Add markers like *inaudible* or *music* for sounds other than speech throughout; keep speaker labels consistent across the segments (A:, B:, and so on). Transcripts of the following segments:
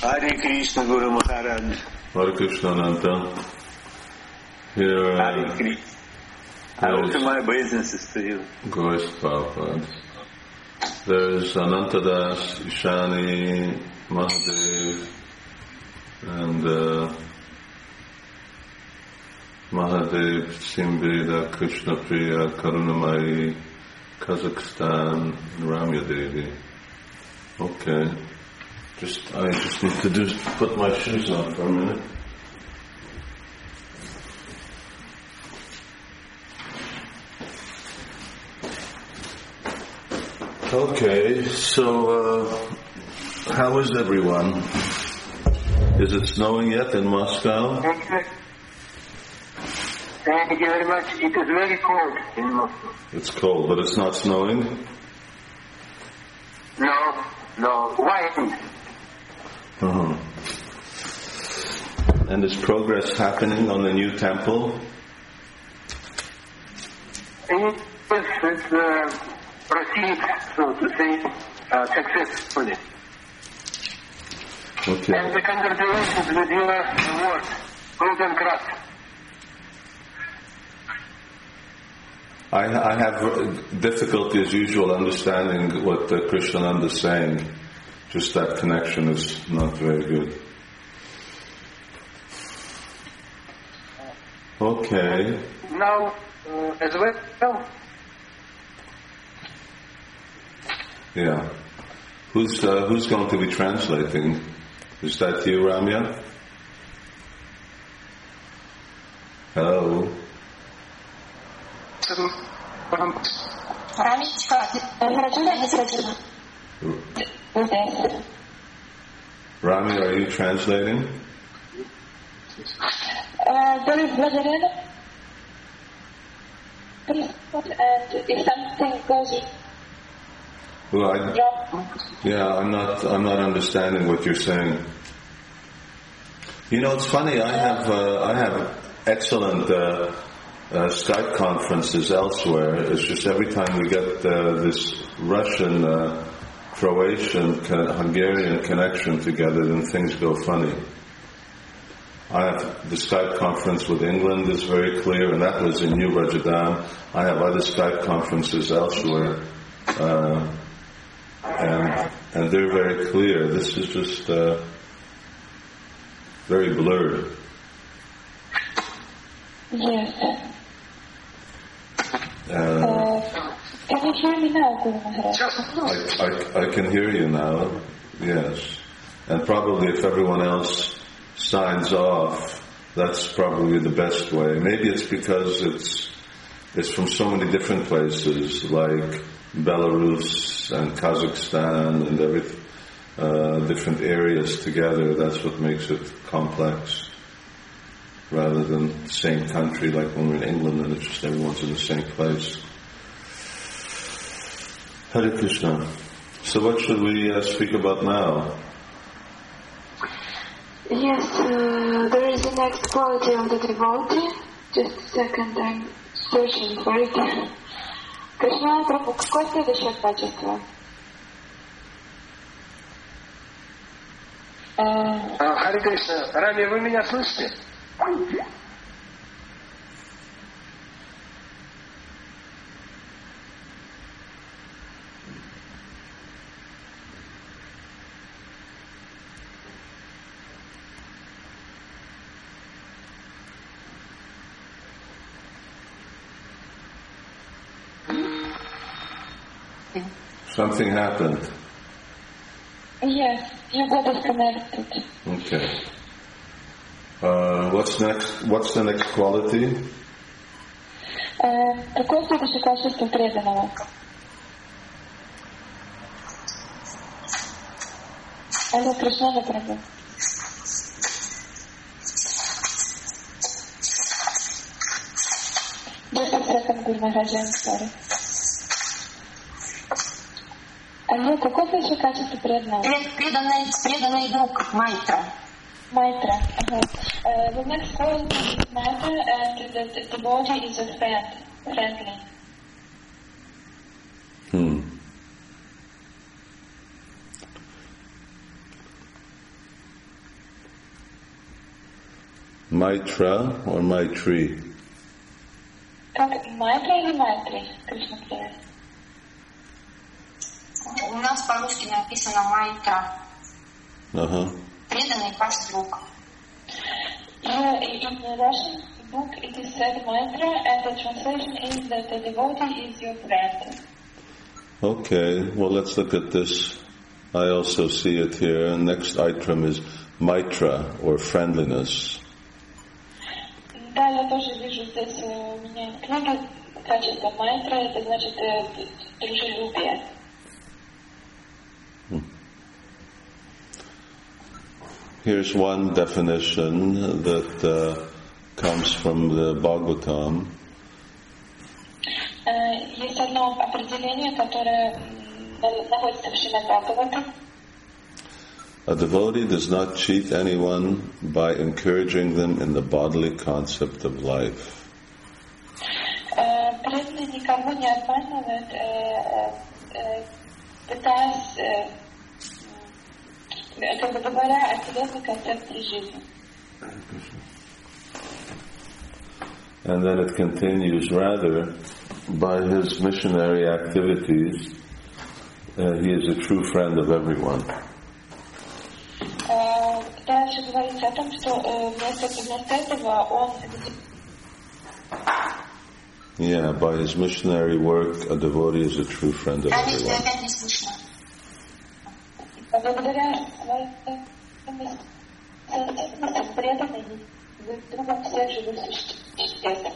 A: Hare Krishna Guru Maharaj.
B: Hare Krishna Ananta. Here,
A: Hare
B: uh,
A: Krishna. I offer my obeisances to you.
B: Grace Prabhupada. There's Anantadas, Ishani, Mahadev, and uh, Mahadev, Simbeda, Krishna Priya, Karunamai, Kazakhstan, and Ramya Devi. Okay. Just, I just need to just put my shoes on for a minute. Okay, so uh, how is everyone? Is it snowing yet in Moscow?
C: Thank you. Thank you very much. It is very cold in Moscow.
B: It's cold, but it's not snowing.
C: No, no, wind.
B: Uh-huh. And is progress happening on the new temple?
C: Yes, It is uh, proceed, so to say, uh, successfully.
B: Okay.
C: And the congratulations with your award, Golden Cross.
B: I, I have difficulty as usual understanding what uh, Krishnananda is saying. Just that connection is not very good. Okay.
C: Now, uh, as well,
B: Yeah. Who's uh, who's going to be translating? Is that you, Ramya? Hello.
D: Okay.
B: Rami, are you translating?
D: Uh, Very there is Majaran. And if something goes
B: well, I, yeah, I'm not. I'm not understanding what you're saying. You know, it's funny. I have. Uh, I have excellent uh, uh, Skype conferences elsewhere. It's just every time we get uh, this Russian uh, Croatian, Hungarian connection together, then things go funny. I have the Skype conference with England is very clear, and that was in New Rajadam. I have other Skype conferences elsewhere, uh, and and they're very clear. This is just uh, very blurred.
D: yes.
B: Uh,
D: can you hear me now, Guru Maharaj?
B: I, I, I can hear you now, yes. And probably if everyone else signs off, that's probably the best way. Maybe it's because it's it's from so many different places, like Belarus and Kazakhstan and every uh, different areas together. That's what makes it complex, rather than the same country, like when we're in England and it's just everyone's in the same place. Hare Krishna. So what should we uh, speak about now?
D: Yes, uh, there is the next quality of the devotee. Just a second, I'm searching for it. Кришна Прабhu, какое следующее качество? Э,
C: А, Хари Кришна, Рами, вы меня слышите?
B: Something happened.
D: Yes, you got disconnected.
B: Okay. Uh, what's next? What's the next quality?
D: Э, Какое следующее качество преданного? Алло, Кришна, Прабhu. Just a second, Guru Maharaj, I'm sorry. Андрей, какое ваше качество преданного?
E: Преданный, преданный друг Майтра.
D: Майтра. Ага. Uh, we met four with Maitra and the, the body is a friend, friendly.
B: Hmm. Maitra or Maitri?
D: Как Майтра или Майтри, Кришна
E: написано Майтра.
B: Uh-huh.
E: Преданный ваш друг.
D: Yeah, in the Russian book it is said Mitra, and the translation is that the devotee is your friend.
B: Okay, well let's look at this. I also see it here. Next item is Maitra or friendliness.
D: Да, я тоже вижу здесь э, у меня в книге качество Майтра, это значит э, дружелюбие.
B: Here's one definition that uh, comes from the Bhagavatam.
D: Э, Есть одно определение, которое м, на- находится в Шримад Бхагавата.
B: A devotee does not cheat anyone by encouraging them in the bodily concept of life.
D: Э, Преданный никого не обманывает, э, э, э, пытаясь, э, м, как бы говоря о телесной концепции жизни.
B: And then it continues, rather, by his missionary activities, uh, he is a true friend of everyone.
D: Э, Дальше говорится о том, что э, вместо, вместо этого он
B: Yeah, by his missionary work, a devotee is a true friend of
E: Опять,
B: everyone.
E: опять не слышно.
D: благодаря своим ценностям преданный другом всех живых существ.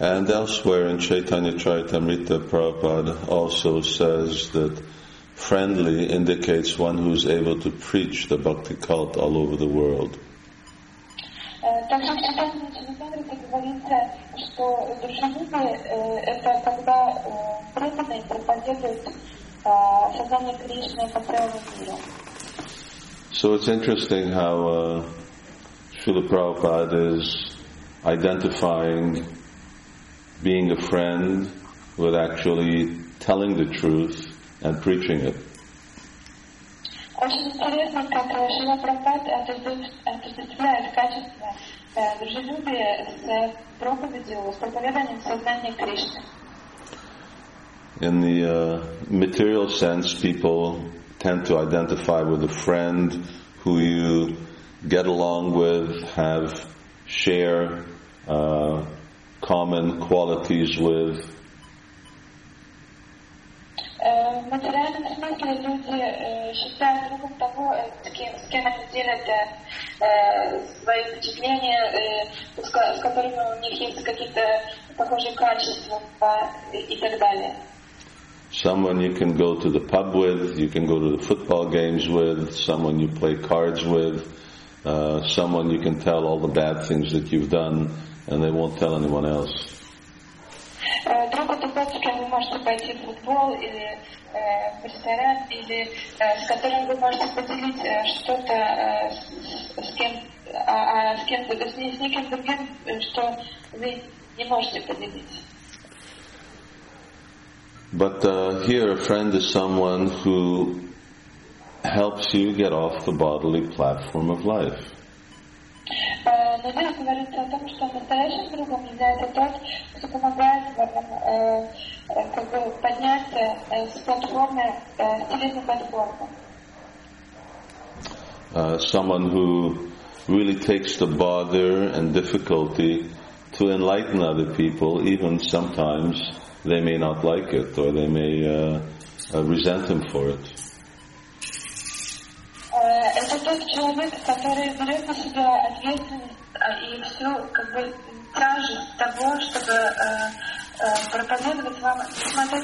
B: And elsewhere in Chaitanya Charitamrita, Prabhupada also says that friendly indicates one who is able to preach the bhakti cult all over the world.
D: Э, Также в Читании Чаритамрите говорится, что удержанины – это когда преданные проповедуют сознание Кришны по целому миру.
B: So it's interesting how uh, Srila Prabhupada is identifying being a friend with actually telling the truth and preaching it.
D: Очень интересно, как Шрила Прабхупад отождествляет качество э, дружелюбия с проповедью, с проповеданием сознания Кришны.
B: In the uh, material sense, people tend to identify with a friend who you get along with, have share uh, common qualities with.
D: Э, В материальном смысле люди э, считают другом того, э, с кем, с кем они делят э, э, свои впечатления, э, с, ко- с которыми у них есть какие-то похожие качества э, и так далее.
B: Someone you can go to the pub with, you can go to the football games with, someone you play cards with, uh, someone you can tell all the bad things that you've done and they won't tell anyone else.
D: пойти в футбол или э, в ресторан, или э, с которым вы можете поделить э, что-то э, с, с кем, а, а с кем с, ни- с никем другим, э, что вы не можете поделить.
B: But uh, here, a friend is someone who helps you get off the bodily platform of life.
D: Э, Но здесь говорится о том, что настоящим другом является тот, кто помогает вам э, э, как бы подняться э, с платформы, э, с телесной платформы.
B: Uh, someone who really takes the bother and difficulty to enlighten other people, even sometimes they may not like it or they may uh, uh, resent him for it.
D: Э, Это тот человек, который берет на себя ответственность а, и всю как бы тяжесть того, чтобы э, э, проповедовать вам, несмотря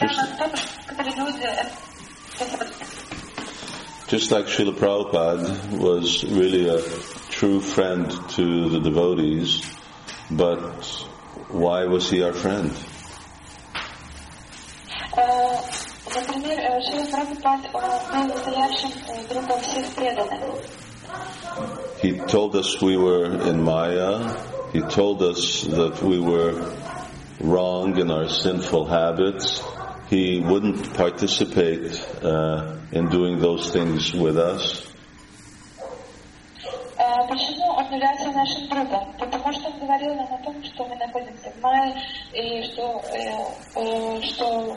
D: на то, что люди это
B: Just like Srila Prabhupada was really a true friend to the devotees, but why was he our friend?
D: Э, Например, э, Шрила Прабхупад он был настоящим э, другом всех преданных.
B: He told us we were in Maya. He told us that we were wrong in our sinful habits. he wouldn't participate uh, in doing those things with us?
D: А Почему он является нашим другом? Потому что он говорил нам о том, что мы находимся в мае, и что, э, э, что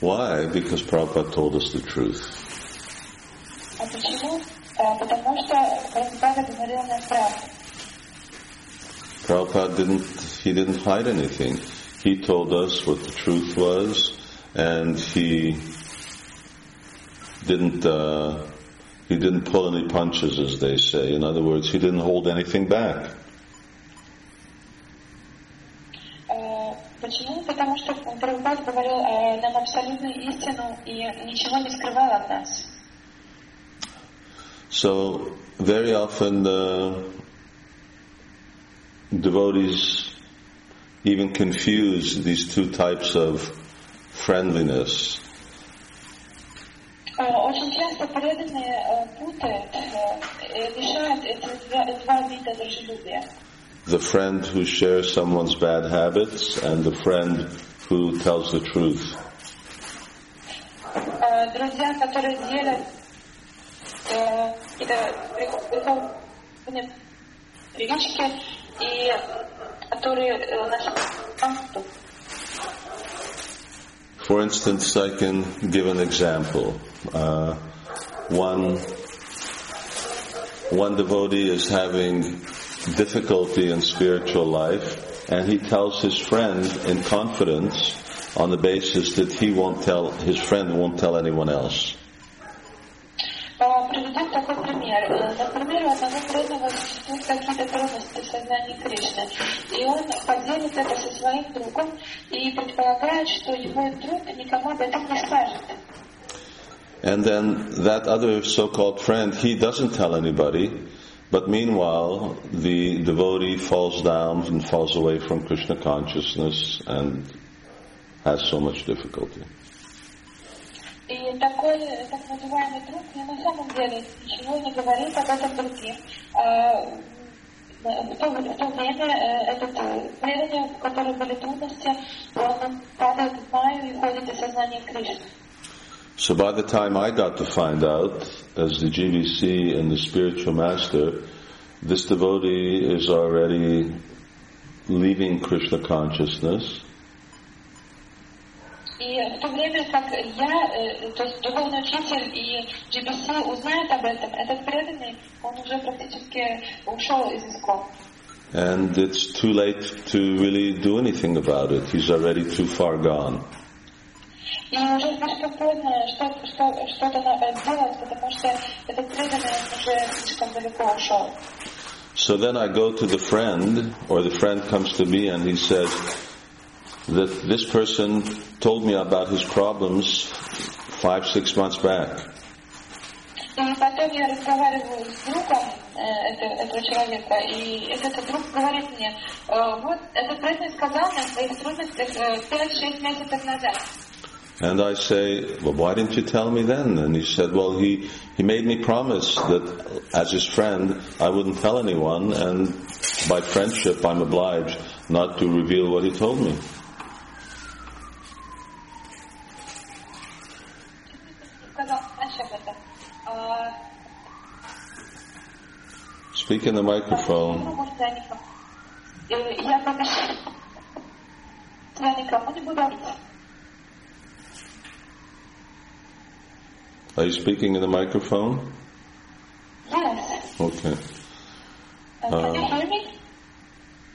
B: Why? Because Prabhupada told us the truth.
D: А почему? Э, потому что Прабхупада говорил нам правду.
B: Prabhupada didn't he didn't hide anything. He told us what the truth was, and he didn't uh, he didn't pull any punches, as they say. In other words, he didn't hold anything back.
D: Э, Почему? Потому что Прабхупад говорил э, нам абсолютную истину и ничего не скрывал от нас.
B: So very often uh, devotees even confuse these two types of friendliness.
D: Э, Очень часто преданные э, путают, э, и мешают эти два, два вида дружелюбия.
B: The friend who shares someone's bad habits and the friend who tells the truth.
D: Э, Друзья, которые делят э, какие-то греховные привычки и которые э, наши поступки.
B: For instance, I can give an example. Uh, one one devotee is having difficulty in spiritual life, and he tells his friend in confidence on the basis that he won't tell his friend won't tell anyone else.
D: А, Приведем такой пример. Э, Например, у одного преданного существуют какие-то трудности в сознании Кришны. И он поделит это со своим другом и предполагает, что его друг никому об этом не скажет.
B: And then that other so-called friend, he doesn't tell anybody, but meanwhile the devotee falls down and falls away from Krishna consciousness and has so much difficulty.
D: И такой так называемый друг не на самом деле ничего не говорит об этом другим. А, в то, в то время э, этот э, преданный, у которого были трудности, он падает в маю и ходит из сознания Кришны.
B: So by the time I got to find out, as the GBC and the spiritual master, this devotee is already leaving Krishna consciousness.
D: И в то время, как я, э, то есть духовный учитель и GBC об этом, этот преданный, он уже практически ушел из.
B: And it's too late to really do anything about it. He's already too far gone.
D: И уже слишком поздно что, что, что-то надо делать, потому что этот преданный он уже слишком далеко ушел.
B: So then I go to the friend, or the friend comes to me and he says that this person told me about his problems five, six months back.
D: И потом я разговариваю с другом э, это- этого человека, и этот друг говорит мне, «Э, вот этот преданный сказал мне о своих трудностях э, 5-6 месяцев назад.
B: And I say, well, why didn't you tell me then? And he said, well, he, he made me promise that as his friend, I wouldn't tell anyone, and by friendship, I'm obliged not to reveal what he told me.
D: Сказал, знаешь об этом. А,
B: Speak in the microphone.
D: ну, может, я никому. Э, Я пообещала, что я никому не буду
B: Are you speaking in the microphone?
D: Yes.
B: Okay.
D: Uh, can you hear me?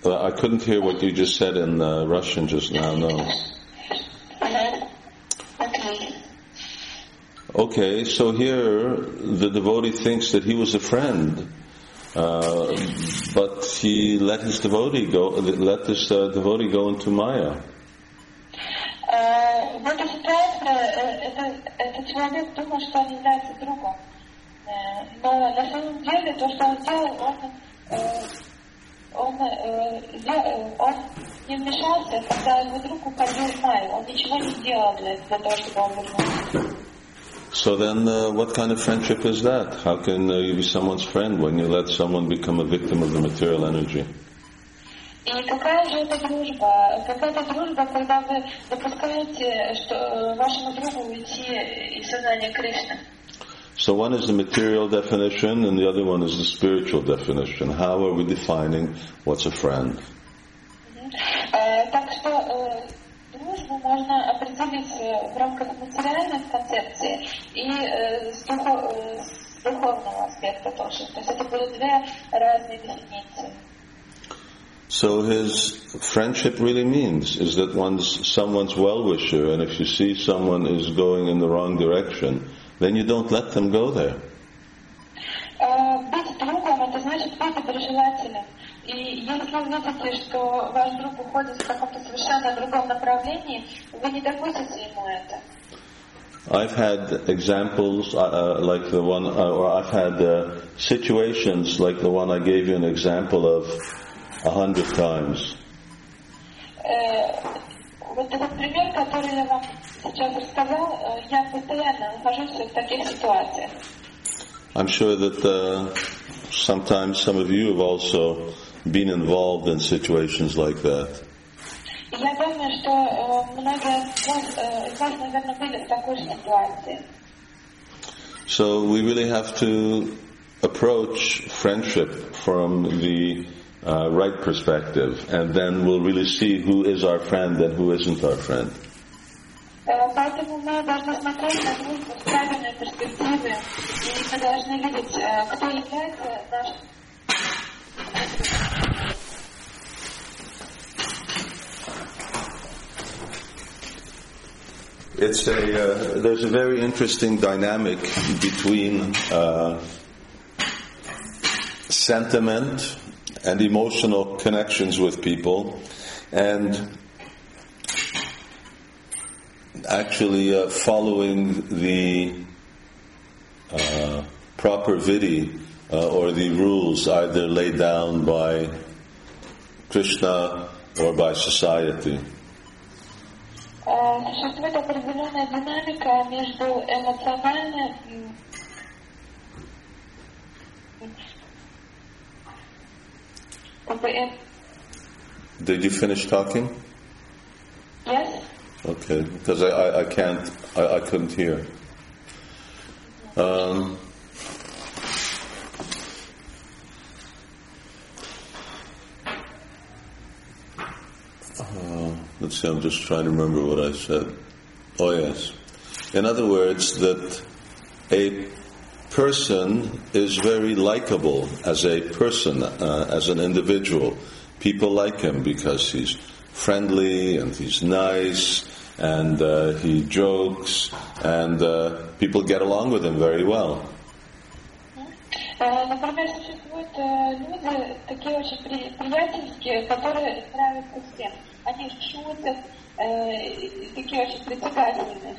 B: I couldn't hear what you just said in uh, Russian just now, no.
D: Okay.
B: Okay, so here the devotee thinks that he was a friend, uh, but he let his devotee go, let this uh, devotee go into Maya.
D: Э, В этой ситуации э, это, этот человек думал, что он является другом. Э, Но на самом деле то, что он делал, он, э, он, э, дел- э, он не вмешался, когда его друг уходил в май. Он ничего не сделал для, для того, чтобы он вернулся.
B: So then, uh, what kind of friendship is that? How can uh, you be someone's friend when you let someone become a victim of the material energy?
D: И какая же это дружба? Какая это дружба, когда вы допускаете что, э, вашему другу уйти из сознания Кришны?
B: So one is the material definition and the other one is the spiritual definition. How are we defining what's a friend?
D: Э, Так что э, дружбу можно определить в рамках материальной концепции и с, духо- с духовного аспекта тоже. То есть это будут две разные дефиниции.
B: So his friendship really means is that one's someone's well-wisher and if you see someone is going in the wrong direction, then you don't let them go there.
D: Э, Быть другом это значит быть доброжелателем. И если вы видите, что ваш друг уходит в каком-то совершенно другом направлении, вы не допустите ему это.
B: I've had examples uh, uh, like the one, uh, or I've had uh, situations like the one I gave you an example of a hundred times.
D: Э, Вот этот пример, который я вам сейчас рассказал, э, я постоянно нахожусь в таких ситуациях.
B: I'm sure that uh, sometimes some of you have also been involved in situations like that.
D: И я думаю, что э, многие из вас, э, из вас, наверное, были в такой же ситуации.
B: So we really have to approach friendship from the uh, right perspective, and then we'll really see who is our friend and who isn't our friend.
D: Э, Поэтому мы должны смотреть на дружбу с правильной перспективы, и мы должны видеть, э, кто является нашим
B: It's a uh, there's a very interesting dynamic between uh, sentiment and emotional connections with people, and actually uh, following the uh, proper vidhi uh, or the rules either laid down by Krishna or by society. Did you finish talking?
D: Yes.
B: Okay, because I, I, I can't, I, I couldn't hear. Um, uh, let's see, I'm just trying to remember what I said. Oh, yes. In other words, that a person is very likable as a person, uh, as an individual. People like him because he's friendly and he's nice and uh, he jokes and uh, people get along with him very well.
D: Э, Например, существуют э, люди такие очень при- приятельские, которые нравятся всем. Они шутят, э, и такие очень притягательные.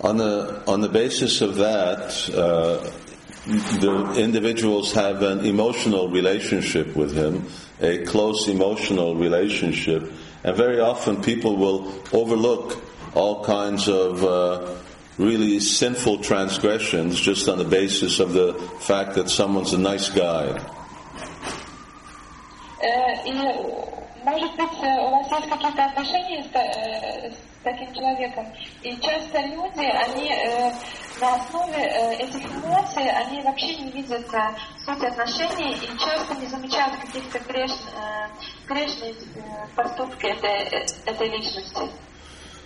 B: On the on the basis of that, uh, the individuals have an emotional relationship with him, a close emotional relationship, and very often people will overlook all kinds of uh, really sinful transgressions just on the basis of the fact that someone's a nice guy.
D: Э, И, может быть, э, у вас есть какие-то отношения с, та- э, с таким человеком. И часто люди, они э, на основе э, этих эмоций, они вообще не видят э, суть отношений и часто не замечают каких-то греш, э, грешных э, поступки этой, э, этой личности.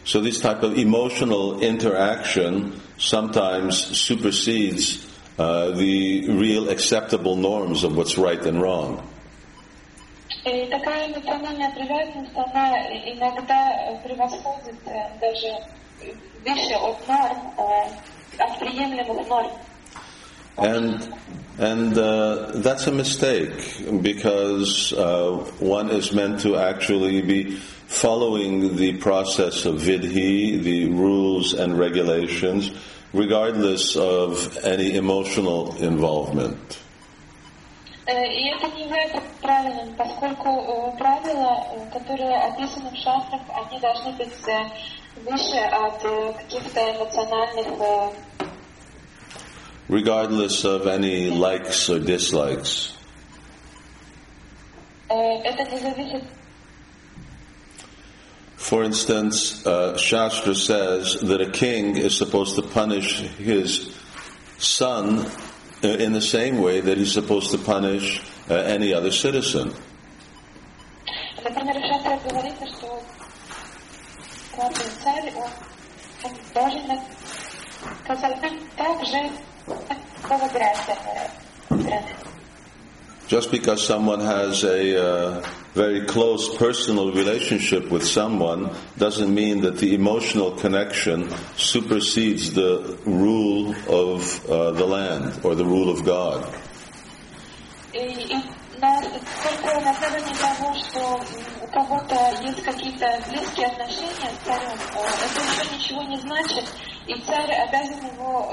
B: So this type of emotional interaction sometimes supersedes uh, the real acceptable norms of what's right and wrong.
D: И такая эмоциональная привязанность, она иногда э, превосходит э, даже выше от норм, э, от приемлемых норм.
B: And And uh, that's a mistake because uh, one is meant to actually be following the process of vidhi, the rules and regulations, regardless of any emotional involvement.
D: Э, И это не является правильным, поскольку э, правила, э, которые описаны в шастрах, они должны быть э, выше от э, каких-то эмоциональных, э,
B: regardless of any likes or dislikes.
D: э, это не зависит
B: For instance, uh, Shastra says that a king is supposed to punish his son uh, in the same way that he's supposed to punish uh, any other citizen.
D: Например, в шастрах говорится, что главный царь, он, он должен наказать так же, как граждане страны.
B: Just because someone has a uh, very close personal relationship with someone doesn't mean that the emotional connection supersedes the rule of uh, the land or the rule of God.
D: И, и на, только на основании того, что м, у кого-то есть какие-то близкие отношения с царем, э, это еще ничего не значит, и царь обязан его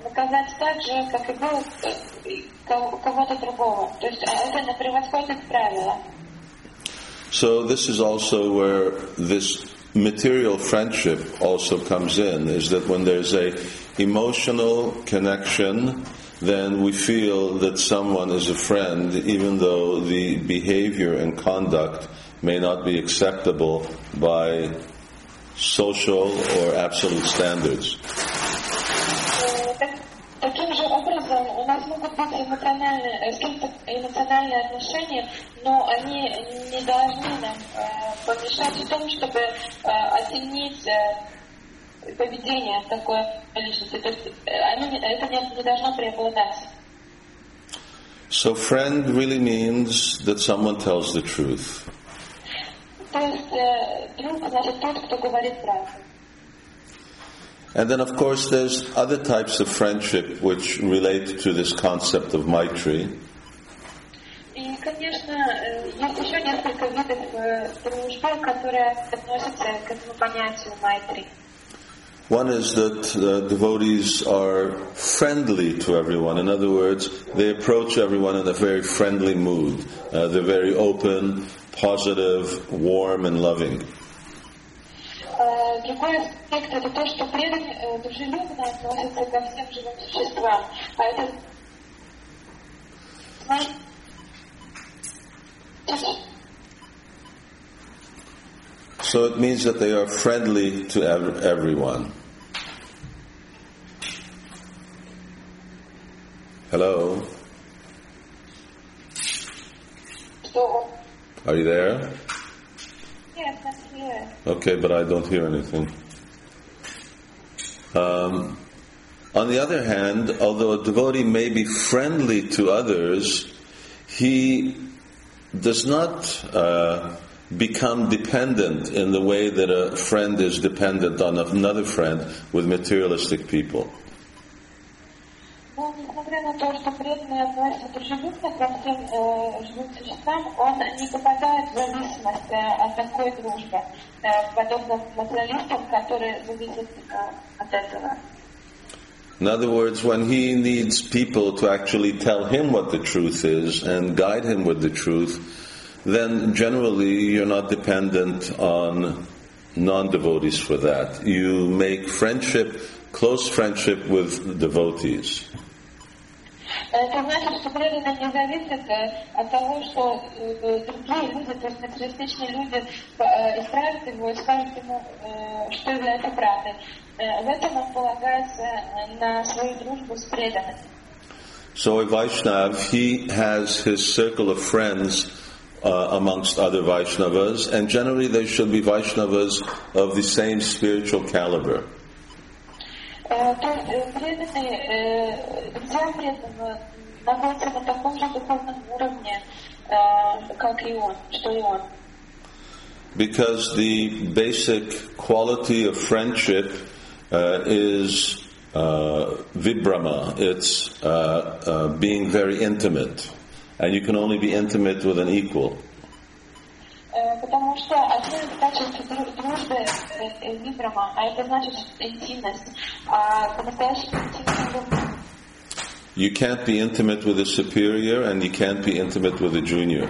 D: э, наказать так же, как и был э, и ко- у кого-то другого. То есть э, это не превосходит правила.
B: So this is also where this material friendship also comes in, is that when there's a emotional connection, then we feel that someone is a friend, even though the behavior and conduct may not be acceptable by social or absolute standards.
D: Э, так- Таким же образом у нас могут быть эмоциональные, э, с кем-то эмоциональные отношения, но они не должны нам э, помешать в том, чтобы э, оценить э, поведение такой личности. То есть э, они не- это не, не должно преобладать.
B: So friend really means that someone tells the truth.
D: То есть э, друг значит тот, кто говорит правду.
B: And then, of course, there's other types of friendship which relate to this concept of Maitri.
D: И, конечно, э, есть еще несколько видов э, дружбы, которые относятся к этому понятию майтри.
B: One is that uh, devotees are friendly to everyone. In other words, they approach everyone in a very friendly mood. Uh, they're very open, positive, warm, and loving.
D: Э, Другой аспект это то, что преданные э, дружелюбно относятся ко всем живым существам. А это знаете,
B: So it means that they are friendly to ev- everyone. Hello?
D: что он
B: Are you there?
D: Yes, I'm here.
B: Okay, but I don't hear anything. Um, on the other hand, although a devotee may be friendly to others, he does not uh, become dependent in the way that a friend is dependent on another friend with materialistic people.
D: Но несмотря на то, что преданные относятся дружелюбно ко всем э, живым существам, он не попадает в зависимость э, от такой дружбы, э, подобно материалистам, которые зависят э, от этого.
B: In other words, when he needs people to actually tell him what the truth is and guide him with the truth, then generally you're not dependent on non-devotees for that. You make friendship, close friendship with devotees.
D: Это значит, что преданные не зависят э, от того, что э, другие люди, то есть материалистичные люди э, исправят его и скажут ему, э, что является правдой. Э, В этом он полагается э, на свою дружбу с преданными.
B: So a Vaishnav, he has his circle of friends uh, amongst other Vaishnavas, and generally they should be Vaishnavas of the same spiritual caliber.
D: на таком же духовном уровне, как и он, что и он.
B: Because the basic quality of friendship uh, is uh, visrambha, it's uh, uh, being very intimate. And you can only be intimate with an equal.
D: Э, Потому что одно из качеств дру- дружбы э, э, вибрама, а это значит интимность. А по-настоящему интимной любви
B: You can't be intimate with a superior, and you can't be intimate with a junior.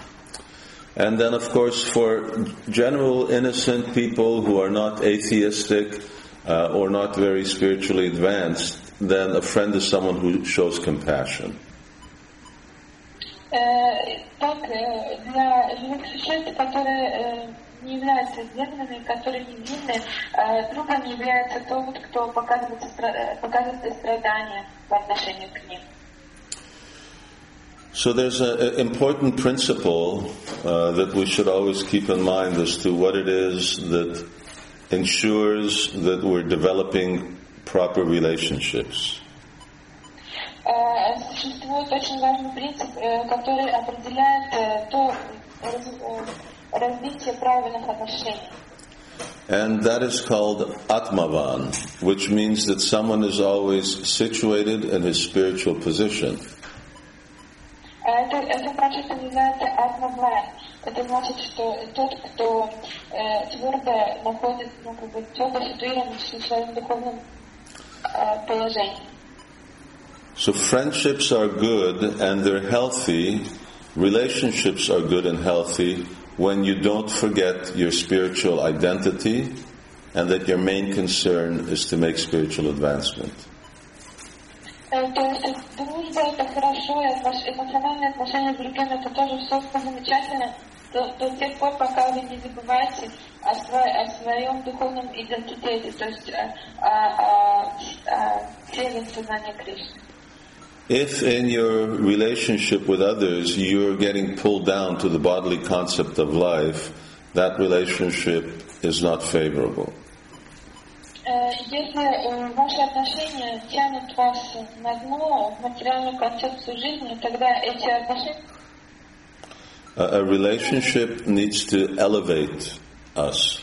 B: And then of course for general innocent people who are not atheistic uh, or not very spiritually advanced, then a friend is someone who shows compassion.
D: Э, Так, э, для живых существ, которые э, не являются верными, которые невинны, э, другом является тот, кто показывает, состра- э, показывает сострадание по отношению к ним.
B: So there's an important principle uh, that we should always keep in mind as to what it is that ensures that we're developing proper relationships.
D: Э, Существует очень важный принцип, э, который определяет э, то раз- э, развитие правильных отношений.
B: And that is called Atmavan, which means that someone is always situated in his spiritual position.
D: А Это, это качество называется атмавлай. Это значит, что тот, кто э, твердо находит, ну, как бы, твердо ситуирован в своем духовном э, положении.
B: So friendships are good and they're healthy. Relationships are good and healthy when you don't forget your spiritual identity and that your main concern is to make spiritual advancement.
D: Э, То есть дружба это хорошо, и отнош- эмоциональные отношения с другими это тоже все замечательно, до, до тех пор, пока вы не забываете о, сво- о своем духовном идентитете, то есть э, о, о, о цели сознания Кришны.
B: If in your relationship with others you're getting pulled down to the bodily concept of life, that relationship is not favorable.
D: Э, Если э, ваши отношения тянут вас на дно в материальную концепцию жизни, тогда эти отношения
B: A, a relationship needs to elevate us.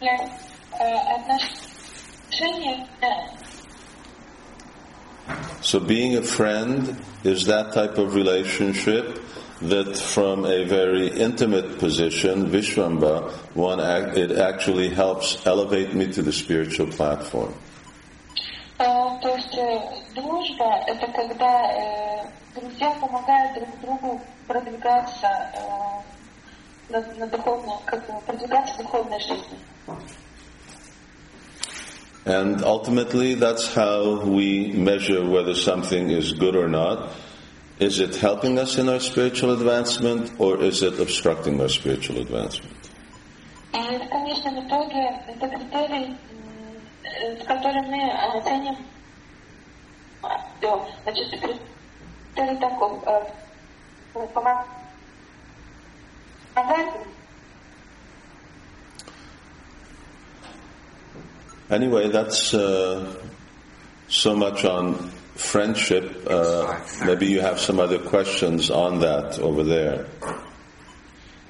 D: э, отношения э,
B: So being a friend is that type of relationship that from a very intimate position, Visrambha, one act, it actually helps elevate me to the spiritual platform.
D: Э, то есть э, дружба – это когда э, друзья помогают друг другу продвигаться на, продвигаться.
B: And ultimately, that's how we measure whether something is good or not. Is it helping us in our spiritual advancement or is it obstructing our spiritual advancement?
D: И в конечном итоге это критерий, м, э, с которым мы оценим, а, да, значит, критерий такой, э, помогает
B: Anyway, that's uh, so much on friendship. Uh, maybe you have some other questions on that over there.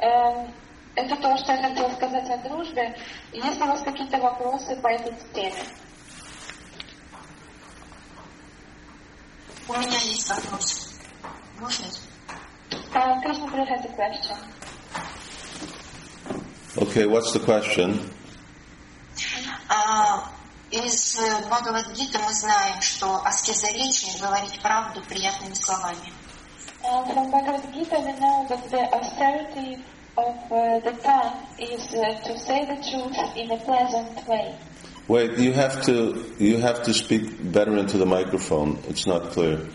D: Эм, Это то, что я хотела сказать о дружбе. Есть ли у вас какие-то вопросы по этой теме?
E: У меня есть вопрос. Можно?
D: Uh, Krishna Priya has a question.
B: Okay, what's the question?
E: А, из э, Бхагавадгиты мы знаем, что аскеза речи говорить правду приятными словами.
D: Uh, from Bhagavad Gita, we know that the austerity of uh, the tongue is uh, to say the truth in a pleasant way.
B: Wait, you have to you have to speak better into the microphone. It's not clear.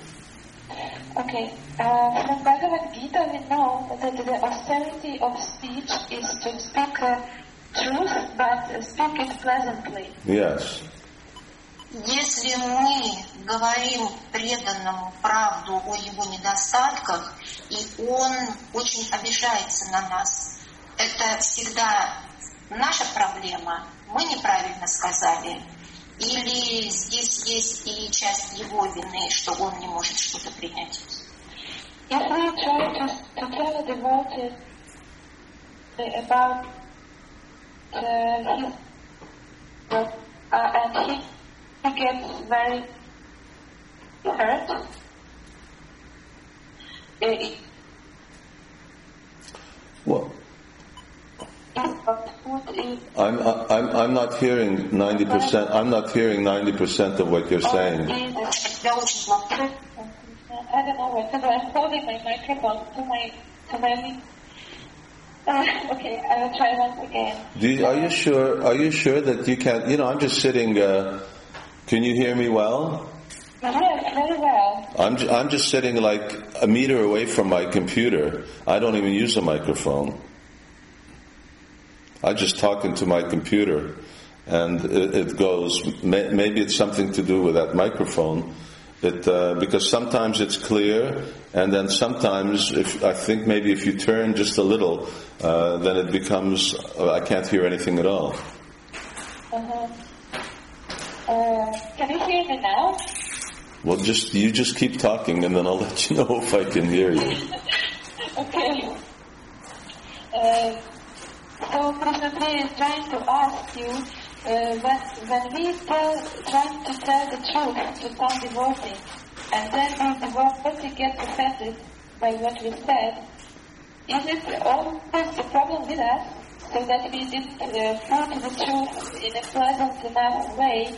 D: Okay, uh, from Bhagavad Gita we know that the austerity of speech is to speak uh, truth, but speak it pleasantly.
B: Yes.
E: Если мы говорим преданному правду о его недостатках, и он очень обижается на нас, это всегда наша проблема, мы неправильно сказали, или здесь есть и часть его вины, что он не может что-то принять.
D: About uh, his uh, and he, Eh, I get very hurt. What?
B: I'm, I'm, I'm not hearing 90%. I'm not hearing 90% of what you're saying.
D: I don't know. I'm holding my microphone to my, to my ah, okay, I will try once again.
B: Are you sure? Are you sure that you can't? You know, I'm just sitting uh, can you hear me well?
D: Yes, very well.
B: I'm, ju- I'm just sitting like a meter away from my computer. I don't even use a microphone. I just talk into my computer and it, it goes, may, maybe it's something to do with that microphone. It, uh, because sometimes it's clear and then sometimes if, I think maybe if you turn just a little, uh, then it becomes, uh, I can't hear anything at all.
D: Uh-huh. Uh, can you hear me now?
B: Well, just, you just keep talking and then I'll *laughs* let you know if I can hear you. *laughs*
D: Okay. Uh, so Priya is trying to ask you uh, when, when we tell, trying to tell the truth to some devotee, and then on the devotee gets offended by what we said, is it always a problem with us, so that we didn't uh, put the truth in a pleasant enough way,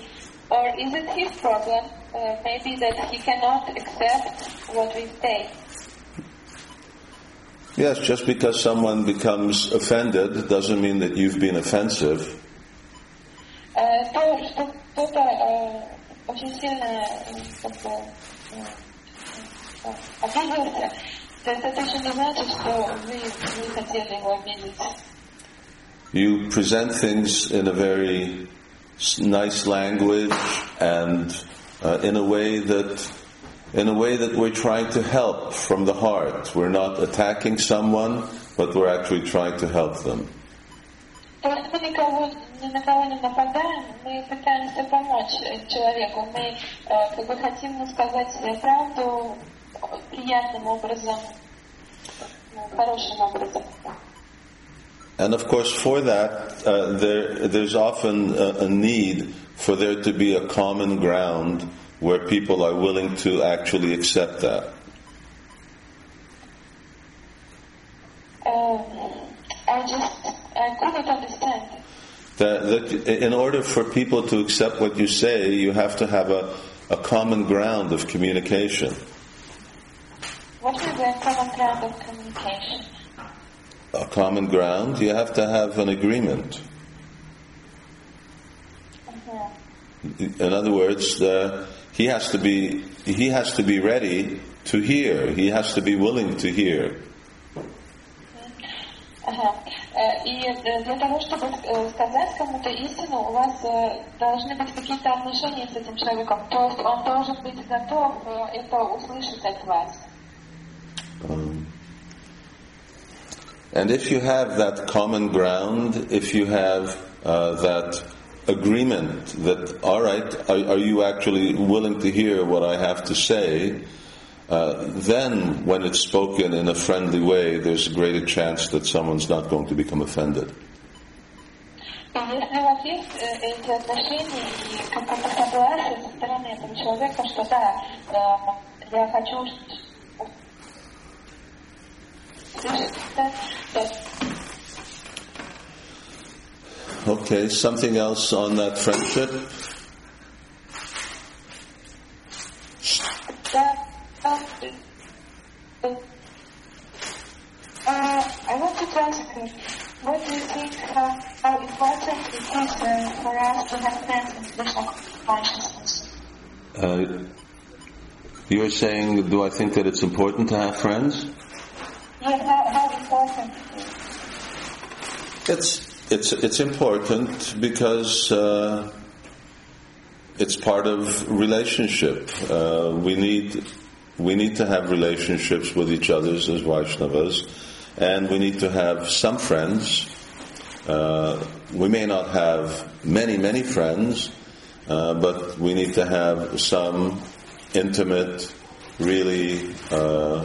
D: or is it his problem, uh, maybe that he cannot accept what we say?
B: Yes, just because someone becomes offended doesn't mean that you've been offensive. You present things in a very nice language and uh, in a way that in a way that we're trying to help from the heart. We're not attacking someone, but we're actually trying to help them.
D: То есть мы никого, ни на кого не нападаем, мы пытаемся помочь э, человеку. Мы э, как бы хотим ему сказать э, правду приятным образом, ну, хорошим образом.
B: And of course, for that, uh, there, there's often a, a need for there to be a common ground where people are willing to actually accept that.
D: Um, I just, I couldn't understand.
B: That, that in order for people to accept what you say, you have to have a, a common ground of communication.
D: What is the common ground of communication?
B: A common ground, you have to have an agreement.
D: Mhm.
B: In other words, uh, he has to be he has to be ready to hear. He has to be willing to hear.
D: Ага. Э, И э, для того, чтобы э, сказать кому-то истину, у вас э, должны быть какие-то отношения с этим человеком. То есть он должен быть готов э, это услышать от вас.
B: Um, and if you have that common ground, if you have uh, that agreement that, all right, are, are you actually willing to hear what I have to say? Uh, then, when it's spoken in a friendly way, there's a greater chance that someone's not going to become offended.
D: И если у вас есть э, эти отношения и какое-то согласие со стороны этого человека, что да, э, я хочу услышать это, то
B: Okay, something else on that friendship?
D: Uh, I want to ask you, what do you think uh, how, important it is uh, for us to have friends and Krishna consciousness?
B: You're saying, do I think that it's important to have friends? It's it's it's important because uh, it's part of relationship. Uh, we need we need to have relationships with each other as Vaishnavas, and we need to have some friends. Uh, we may not have many many friends, uh, but we need to have some intimate, really uh,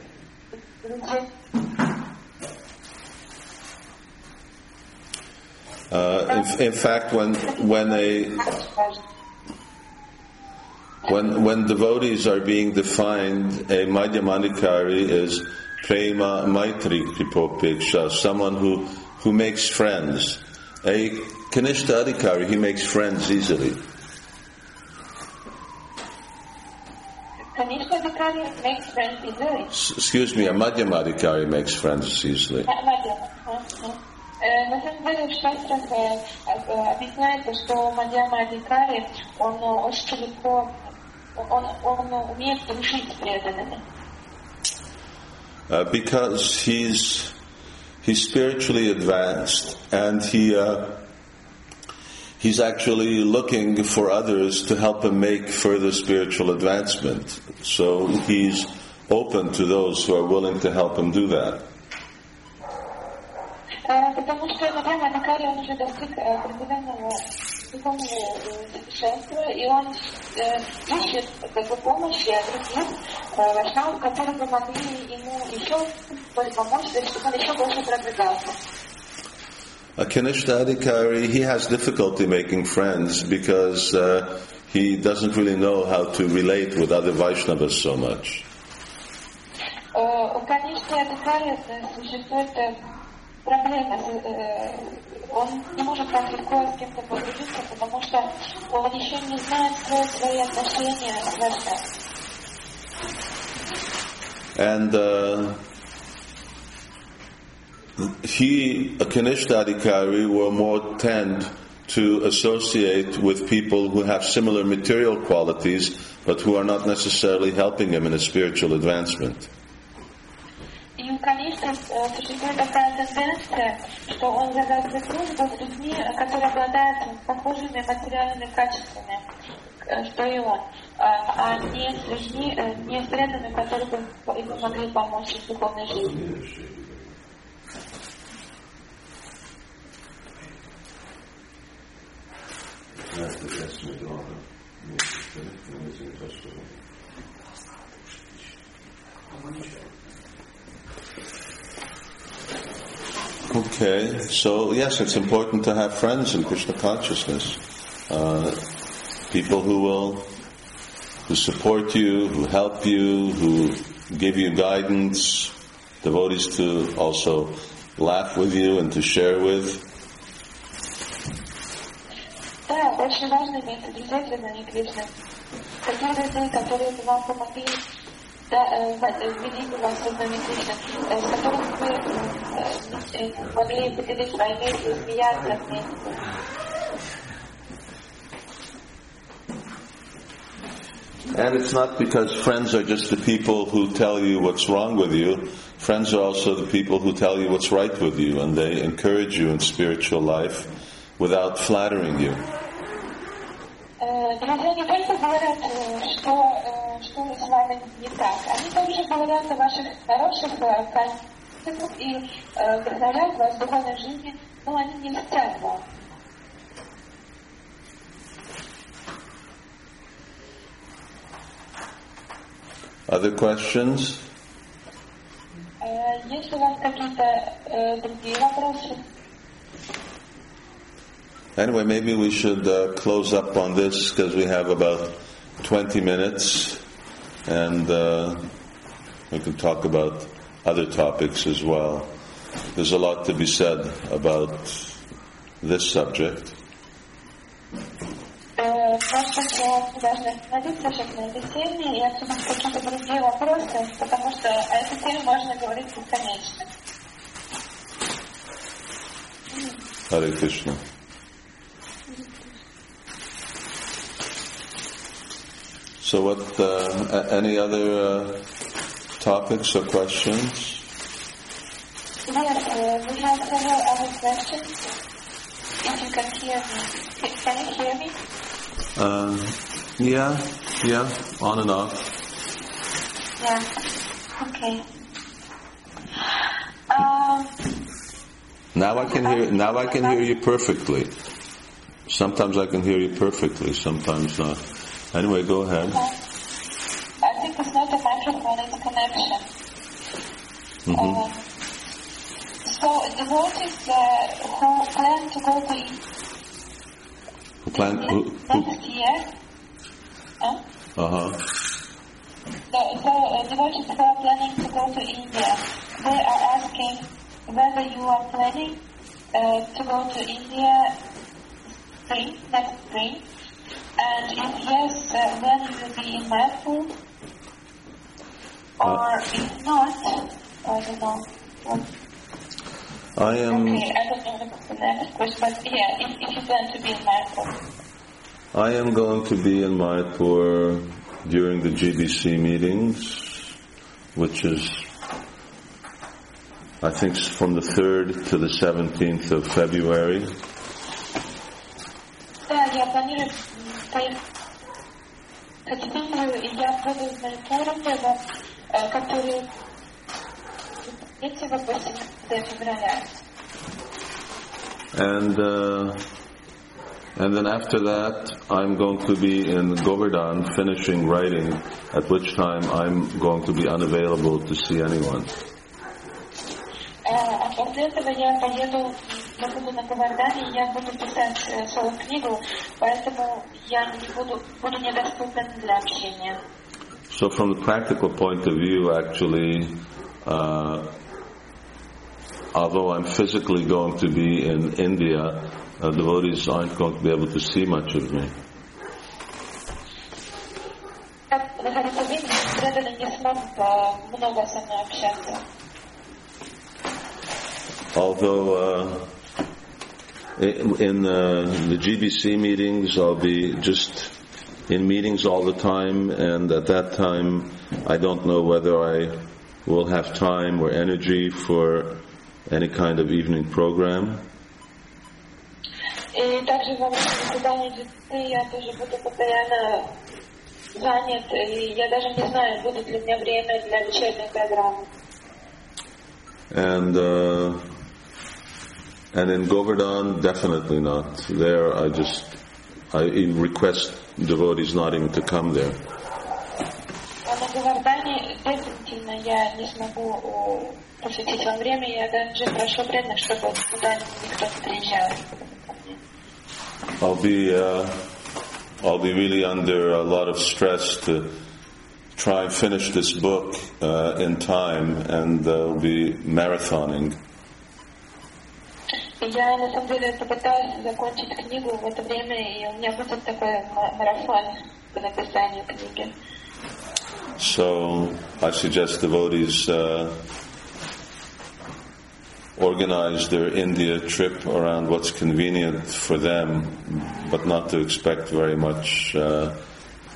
B: Uh, in, in fact, when when a when when devotees are being defined, a Madhyama Adhikari is prema maitri someone who who makes friends. A Kanishta Adhikari, he makes friends easily.
D: Конечно, Викари makes friends easily.
B: S- excuse me, a Madhyamadikari makes friends easily.
D: Мадьяма. Э, На самом деле в шастрах э, э, объясняется, что Мадьяма Адикари, он э, очень легко, он, он умеет дружить с преданными.
B: Uh, because he's he's spiritually advanced and he uh, he's actually looking for others to help him make further spiritual advancement. So he's open to those who are willing to help him do that.
D: Э, Потому что Мадьяма Адикари, он уже достиг э, определенного духовного э, совершенства, и он э, ищет как бы, помощи от других э, вайшнавов, которые бы могли ему еще более помочь, чтобы он еще больше продвигался.
B: A Kanishta Adhikari, he has difficulty making friends because uh, he doesn't really know how to relate with other Vaishnavas so much.
D: Э, У Канишки Адикари существует э, проблема. э, Он не может так легко с кем-то подружиться, потому что он еще не знает строить свои отношения с Вайшнавом.
B: And uh, he, a Kanishta Adhikari, will more tend to associate with people who have similar material qualities, but who are not necessarily helping him in his spiritual advancement.
D: И у Канишки э, существует такая тенденция, что он завязывает дружбу с людьми, которые обладают похожими материальными качествами, э, что и он, а а не с людьми, э, не с преданными, которые бы ему могли помочь в духовной жизни.
B: Okay, so yes, it's important to have friends in Krishna consciousness. Uh, people who will, who support you, who help you, who give you guidance, devotees to also laugh with you and to share with
D: Да, очень важно иметь друзей преданных Кришны. Такие людей, которые бы вам помогли да, э, в- э, введите вас в сознание Кришны, э, с которыми вы э, э, могли поделить свои мысли, смеяться вместе.
B: And it's not because friends are just the people who tell you what's wrong with you. Friends are also the people who tell you what's right with you and they encourage you in spiritual life without flattering you.
D: Друзья не только говорят, что, что с вами не так, они также говорят о ваших хороших качествах и вдохновляют вас в духовной жизни, но они не льстят вам.
B: Other questions?
D: Есть у вас какие-то другие вопросы?
B: Anyway, maybe we should uh, close up on this because we have about 20 minutes. and uh, we can talk about other topics as well. There's a lot to be said about this subject.
D: Э, Просто я должна остановиться сейчас на этой теме и обсудить какие-то другие вопросы, потому что о этой теме можно говорить бесконечно.
B: Hare Krishna. So, what? Uh, any other uh, topics or questions?
D: Uh, we have several other questions. If you can hear me. Can- Can you hear me?
B: Uh, yeah, yeah, on and off.
D: Yeah. Okay. Um,
B: Now I can hear. Now I can hear you perfectly. Sometimes I can hear you perfectly. Sometimes not. Anyway, go ahead.
D: I think it's not a microphone, it's a connection.
B: hmm
D: Um, so devotees uh, who plan to go to
B: Who plan? Who? who
D: next year, huh?
B: uh huh.
D: So, so uh, devotees who are planning to go to India, they are asking whether you are planning uh, to go to India spring, next spring, and if yes, uh, when you will be in Mayapur, or if not, I don't know. What,
B: I am.
D: okay, I don't know the next question, but yeah, if, if you plan to be in Mayapur.
B: I am going to be in Mayapur during the GBC meetings, which is, I think, from the 3rd to the 17th of February.
D: м, поехать к сентябрю, и я буду в Майкоре, э, который 3 8 февраля.
B: And, uh, and then after that, I'm going to be in Govardhan finishing writing, at which time I'm going to be unavailable to see anyone.
D: Э, А после этого я поеду, я буду на Кавардане, и я буду писать э, свою книгу, поэтому я не буду, буду недоступен для общения.
B: So from the practical point of view, actually, uh, although I'm physically going to be in India, uh, devotees aren't going to be able to see much of me.
D: Как находиться в Индии, преданные не смогут э, много со мной общаться.
B: Although uh, in, in uh, the GBC meetings, I'll be just in meetings all the time, and at that time, I don't know whether I will have time or energy for any kind of evening program.
D: И также во время заседания GCC я тоже буду постоянно занят, и я даже не знаю, будет ли у меня время для вечерней программы.
B: And uh, and in Govardhan, definitely not. There, I just, I request devotees not even to come there. I'll be, uh, I'll be really under a lot of stress to try and finish this book uh, in time, and uh, will be marathoning.
D: И я на самом деле попытаюсь закончить книгу в это время, и у меня будет такой ма- марафон по написанию книги.
B: So I suggest devotees uh, organize their India trip around what's convenient for them, but not to expect very much uh,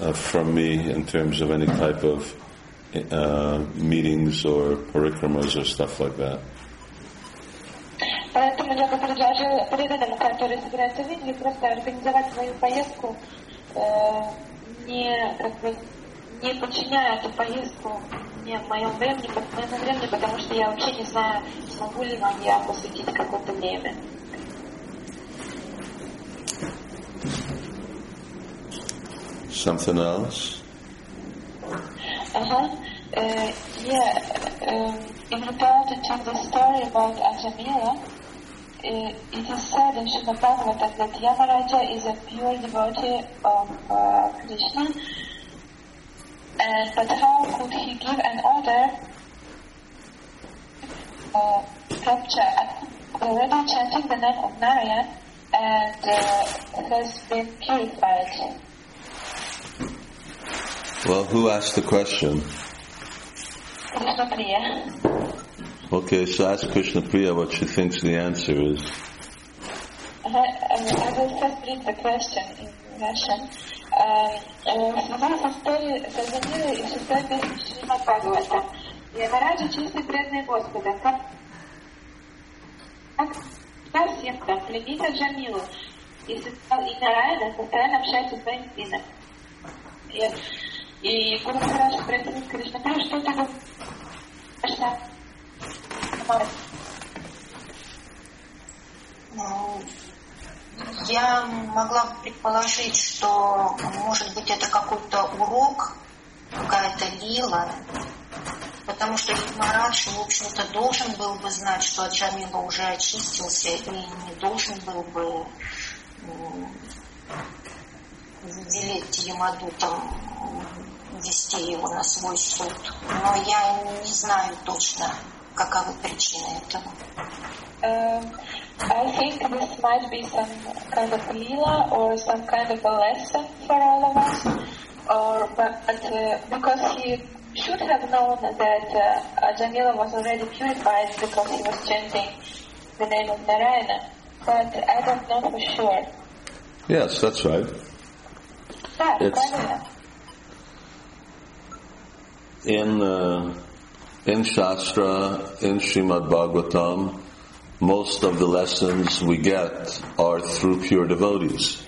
B: uh, from me in terms of any type of uh, meetings or parikramas or stuff like that.
D: Поэтому я бы предложила преданным, которые собираются в Индию, просто организовать свою поездку, э, не, как бы, не подчиняя эту поездку мне, моему времени, моему времени, потому что я вообще не знаю, смогу ли вам я посвятить какое-то время.
B: Something else?
D: Uh-huh. Uh, yeah, um, in regard to the story about Ajamila, it is said in Srimad Bhagavatam that Yamaraja is a pure devotee of uh, Krishna And but how could he give an order uh, capture already chanting the name of Narayan and uh, has been purified?
B: Well, who asked the question?
D: Krishna Priya.
B: Okay, so ask Krishna Priya what she thinks the answer is.
D: Uh, I will first read the question in Russian. Uh, В связи с историей Сазанира и шестой песни Шримад Бхагавата. Ямараджа чистый преданный Господа. Как, как по всем там пленится Джамилу. И, сестра- и Нараяна постоянно общается с своим сыном. И, и Гуру Махарадж спросил Кришна, «Ну, что ты думаешь?
E: Ну, Я могла предположить, что, может быть, это какой-то урок, какая-то лила, потому что Марадж, в общем-то, должен был бы знать, что Джамила уже очистился и не должен был бы м, велеть Ямадутам вести его на свой суд. Но я не знаю точно, каковы причины этого.
D: Um, I think this might be some kind of lila or some kind of a lesson for all of us, or but uh, because he should have known that uh, Jamila was already purified because he was chanting the name of Narayana, but I don't know for sure.
B: Yes, that's right.
D: Да,
B: It's-
D: правильно.
B: In uh, in Shastra, in Shrimad Bhagavatam, most of the lessons we get are through pure devotees.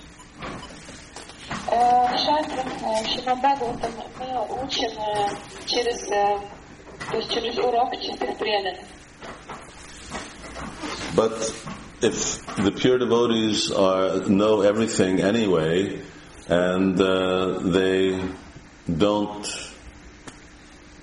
B: But if the pure devotees are know everything anyway, and uh, they don't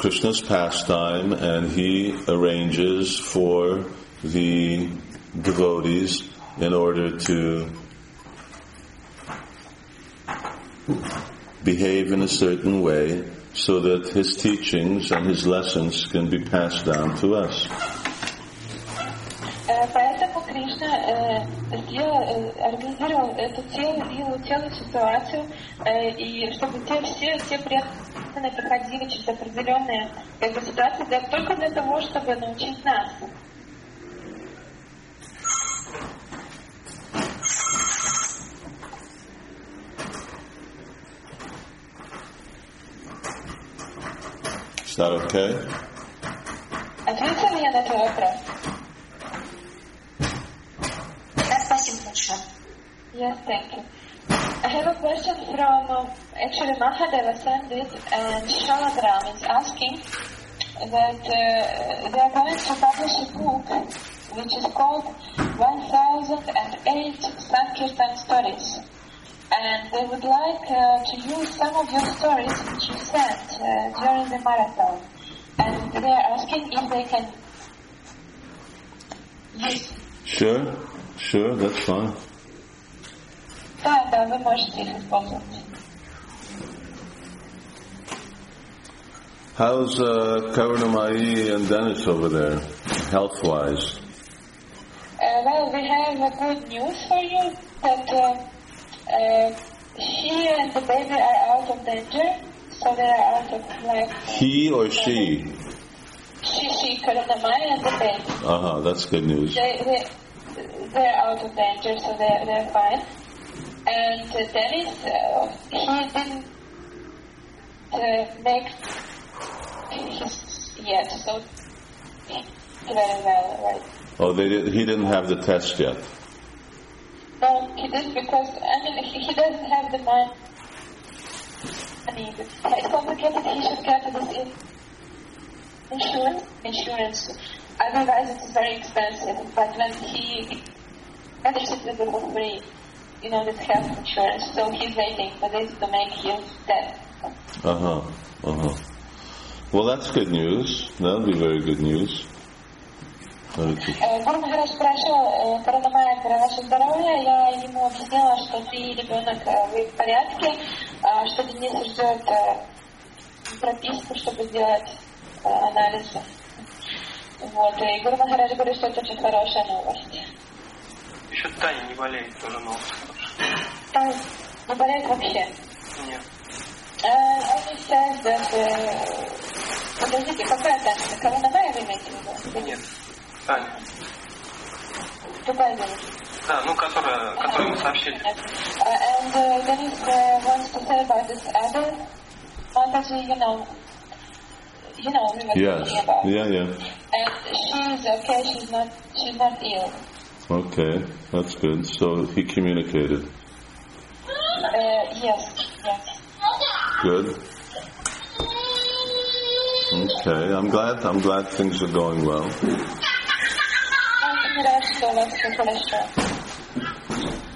B: Krishna's pastime and he arranges for the devotees in order to behave in a certain way so that his teachings and his lessons can be passed down to us.
D: Uh, Кришна э, сделал, э, организовал эту тело, лилу, тело ситуацию, э, и чтобы те все, все преданные проходили через определенные как бы, ситуации для, только для того, чтобы научить нас.
B: Is that okay?
D: Ответила я на твой вопрос? Yes, thank you. I have a question from uh, actually Mahadeva sent it, and Shalagram is asking that uh, they are going to publish a book which is called 1008 Sankirtan Stories. And they would like uh, to use some of your stories which you sent uh, during the marathon. And they are asking if they can use.
B: Sure. sure, that's fine.
D: Да, да, вы можете их использовать.
B: How's uh, Karunamai and Dennis over there, health-wise?
D: Uh, well, we have a good news for you that uh, uh, she and the baby are out of danger, so they are out of like
B: He or she?
D: she, she, Karunamai and the baby.
B: Uh-huh, that's good news.
D: They they they're out of danger, so they're, they're fine. And uh, Dennis, uh, he didn't uh, make his yet, so very well, right?
B: Oh, they did, he didn't have the test yet.
D: No, he didn't because I mean he, he doesn't have the money. I mean, it's complicated. He should get this in insurance. Insurance. Otherwise, it's very expensive. But when he managed it for free, you know, this health insurance, so he's waiting for this to make his death.
B: Uh huh. Uh huh. Well, that's good news. That'll be very good news.
D: Гуру Махарадж спрашивал э, Каранамая про ваше здоровье. Я ему объяснила, что ты ребенок, э, вы в порядке, а, что Денис ждет э, прописку, чтобы сделать э, анализы. Вот. И Гуру Махарадж говорит, что это очень хорошая новость.
F: Еще Таня не болеет, тоже новость.
D: Там не болеет вообще.
F: Нет.
D: Э, Он says that... э, Подождите, какая Таня? Вы имеете в виду?
F: Нет. Таня.
D: Другая девушка.
F: Да, ну, которая, которую мы сообщили.
D: Uh, and uh, Dennis uh, wants to say about this other Mataji, you know, you know, we were
B: Yes.
D: talking about.
B: Yeah, yeah.
D: And she's okay. She's not. She's not ill.
B: Okay, that's good. So he communicated.
D: Uh, yes. yes.
B: Good. Okay, I'm glad. I'm glad things are going well.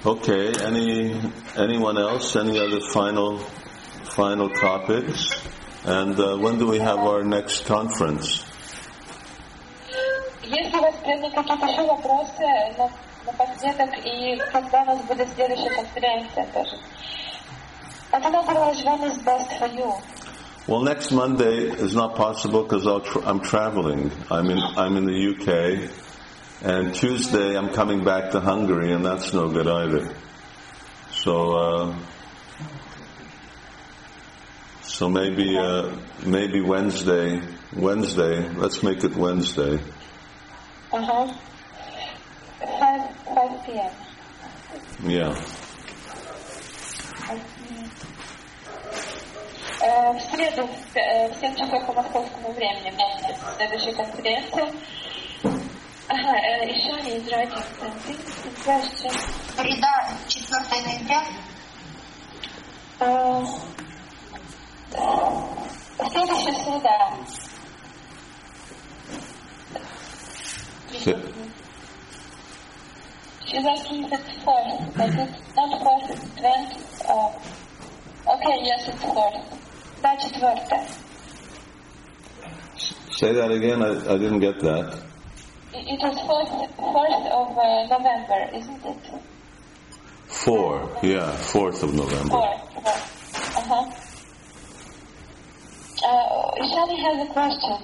B: Okay. Any anyone else? Any other final final topics? And uh, when do we have our next conference?
D: Если у вас прям какие-то еще вопросы на, напоследок, и когда у нас будет следующая конференция тоже. I don't know when is best for you.
B: Well, next Monday is not possible because tr- I'm traveling. I'm in I'm in the UK, and Tuesday I'm coming back to Hungary, and that's no good either. So, uh, so maybe uh, maybe Wednesday. Wednesday. Let's make it Wednesday.
D: Uh-huh. 5, 5 p.m.
B: Yeah.
D: Э, В среду в э, в 7 часов по московскому времени будет следующая конференция. Ага, э, еще is writing something. Question.
E: Среда, 4 ноября.
D: Э, Следующая среда.
B: Se-
D: She's asking if it's fourth, but it's not fourth, it's twelfth. Uh, okay, yes, it's fourth. Да, четвертая.
B: Say that again. I, I didn't get that.
D: It it was fourth, fourth of uh, November, isn't it?
B: Four. Yeah, fourth of November.
D: Fourth. fourth. Uh-huh. Uh, Ishani has a question.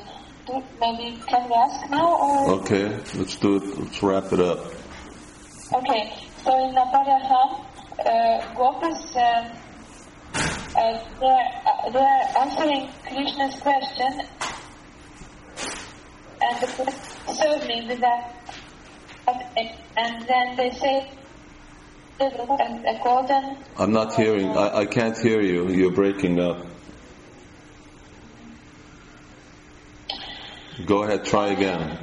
D: Do, maybe can we ask now or?
B: Okay, let's do it. Let's wrap it up.
D: Okay, so in Naparaham, uh, Gopis, uh, uh, they're, uh, they're answering Krishna's question, and the question served me with that, and then they say, and
B: I'm not hearing. I, I can't hear you. You're breaking up. Go ahead. Try again.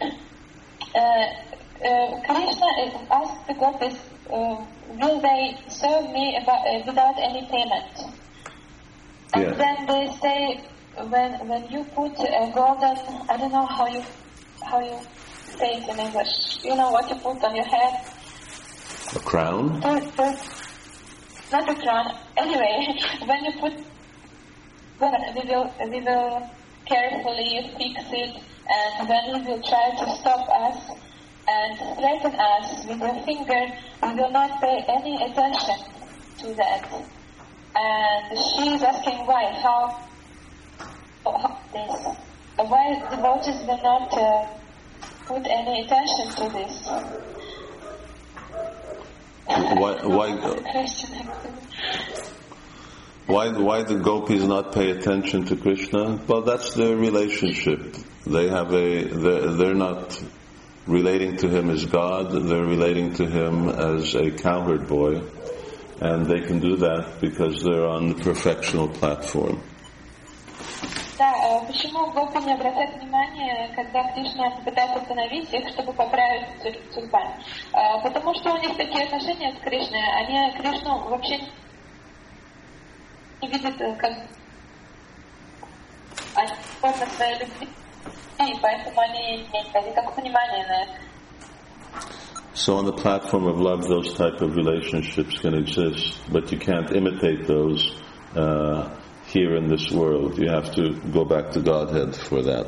D: uh, uh, Krishna is asked the goddess, uh, will they serve me about, uh, without any payment? And
B: Yeah.
D: then they say, when when you put a golden, I don't know how you how you say it in English. You know what you put on your head?
B: A crown.
D: Put, put, not a crown. Anyway, *laughs* when you put, well, we will we will carefully fix it, and when he will try to stop us and threaten us with your finger, we will not pay any attention to that. And she is asking why, how, how this, why the devotees will not uh, put any attention to this.
B: Why? Why?
D: Question.
B: Why? Why the gopis not pay attention to Krishna? Well, that's their relationship. They have a. They're, they're not relating to him as God. They're relating to him as a cowherd boy, and they can do that because they're on the perfectional platform.
D: Да, э, почему Гопи не обращают внимания, когда Кришна пытается остановить их, чтобы поправить тюр- тюрбан? Э, Потому что у них такие отношения с Кришной, они Кришну вообще не видят э, как... а- свободны в своей любви, и поэтому они не имеют никакого понимания на это.
B: So on the platform of love, those type of relationships can exist, but you can't imitate those uh, here in this world. You have to go back to Godhead for that.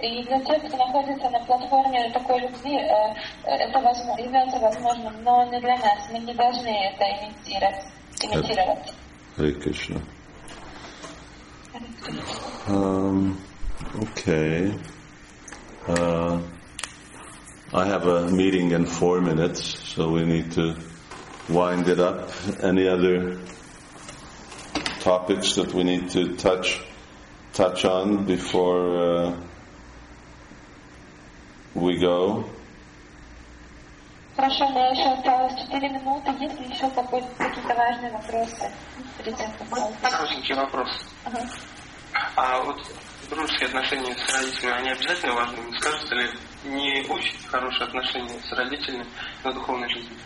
D: И для тех, кто находится на платформе такой любви, э, это возможно, является возможным, но не для нас. Мы не должны это имитировать.
B: Hare Krishna. Um, okay. Uh, I have a meeting in four minutes, so we need to wind it up. Any other topics that we need to touch touch on before uh, we go?
D: Хорошо, у меня еще осталось 4 минуты. Есть ли еще какие-то важные вопросы мы уйдем?
F: Коротенький вопрос.
D: Ага.
F: А вот дружеские отношения с родителями, они обязательно важны? Не скажется ли не очень хорошие отношения с родителями на духовной жизни?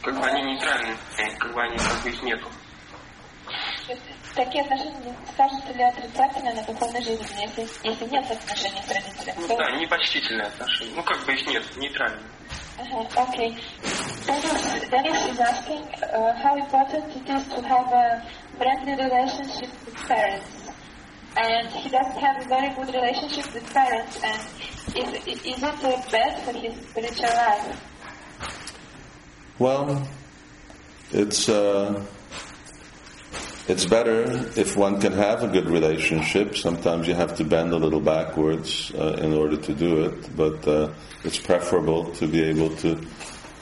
F: Как бы они нейтральны, как бы они как бы их нету.
D: Такие отношения не скажутся ли отрицательно на духовной жизни, если, если нет отношений с родителями?
F: Ну
D: то-
F: да, непочтительные отношения. Ну как бы их нет, нейтральные.
D: Uh-huh, okay. Dennis, Dennis is asking uh, how important it is to have a friendly relationship with parents. And he doesn't have a very good relationship with parents. And is, is it uh, bad for his spiritual life?
B: Well, it's uh, it's better if one can have a good relationship. Sometimes you have to bend a little backwards uh, in order to do it, but uh, it's preferable to be able to.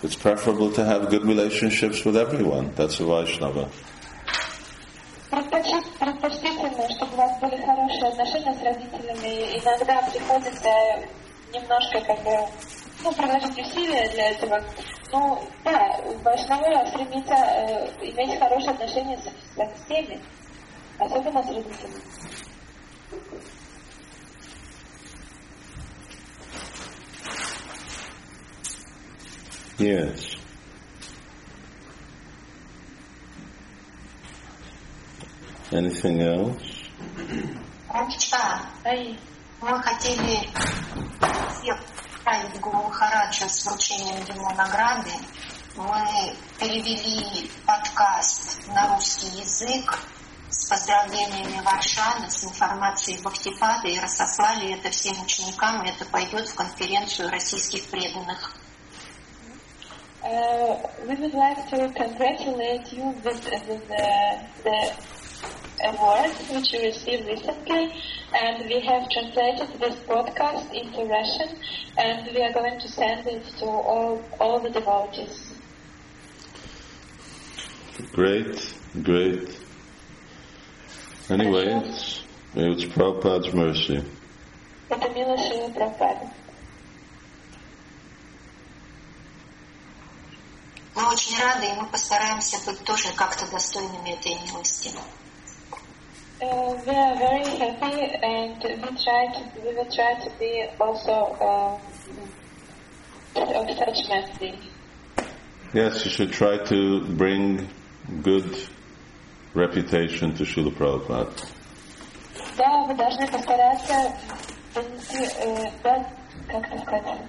B: It's preferable to have good relationships with everyone. That's a Vaishnava.
D: Предпочти- Предпочтительно, чтобы у вас были хорошие отношения с родителями. И Иногда приходится немножко как бы ну, приложить усилия для этого. Ну, да, Вайшнава стремится э, иметь хорошие отношения со, со всеми, особенно с родителями.
B: Yes. Anything else?
E: Мы хотели всех отправить Гуру Махараджа с вручением ему награды. Мы перевели подкаст на русский язык с поздравлениями Варшаны, с информацией Бхактипада и разослали это всем ученикам, и это пойдет в конференцию российских преданных.
D: Uh, we would like to congratulate you with, with the, the award which you received recently, and we have translated this podcast into Russian, and we are going to send it to all, all the devotees.
B: Great, great. Anyway, it's, it's Prabhupada's mercy.
D: Это милость Шилы Прабхупады.
E: Мы очень рады, и мы постараемся быть тоже как-то достойными этой милости.
D: Uh, we are very happy, and we try to we will try to be also uh, of such mercy.
B: Yes, you should try to bring good reputation to Srila Prabhupada.
D: Да, вы должны постараться донести, э, да, как это сказать,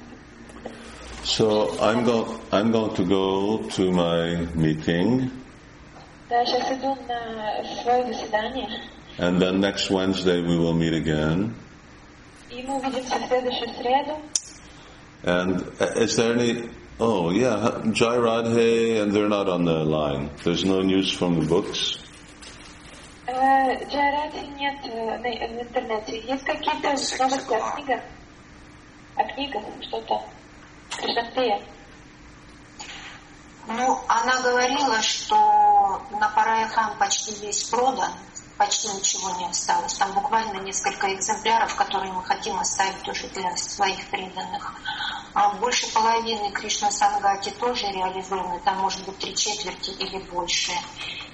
B: So I'm going. I'm going to go to my meeting,
D: Да, сейчас иду на свое заседание,
B: and then next Wednesday we will meet again.
D: и мы увидимся в следующую среду.
B: And uh, is there any? Oh yeah, Jai Radhe, and they're not on the line. There's no news from the books.
D: Э, Джайрати нет э, на- в интернете. Есть какие-то новости о книгах? О книгах, что-то? Кришнаприя.
E: Ну, она говорила, что на Параяхам почти весь продан, Почти ничего не осталось. Там буквально несколько экземпляров, которые мы хотим оставить уже для своих преданных. А больше половины Кришна Сангати тоже реализованы, там может быть три четверти или больше.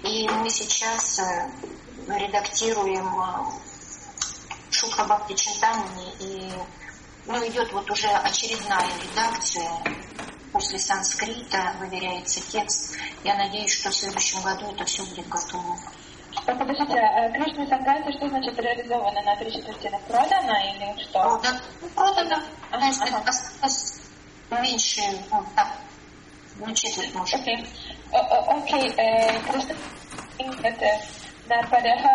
E: И мы сейчас э, редактируем э, Шутха Бхакти Чинтамани, и ну, идет вот уже очередная редакция после санскрита, выверяется текст. Я надеюсь, что в следующем году это все будет готово.
D: А, Подождите, а Кришна Сангата, что значит реализовано на три четвертины? Продано или что?
E: Продано. Ну, продано.
D: Ага.
E: осталось меньше, ну, так, ну, четверть, может.
D: Uh, Krishna saying that uh, Narpadaha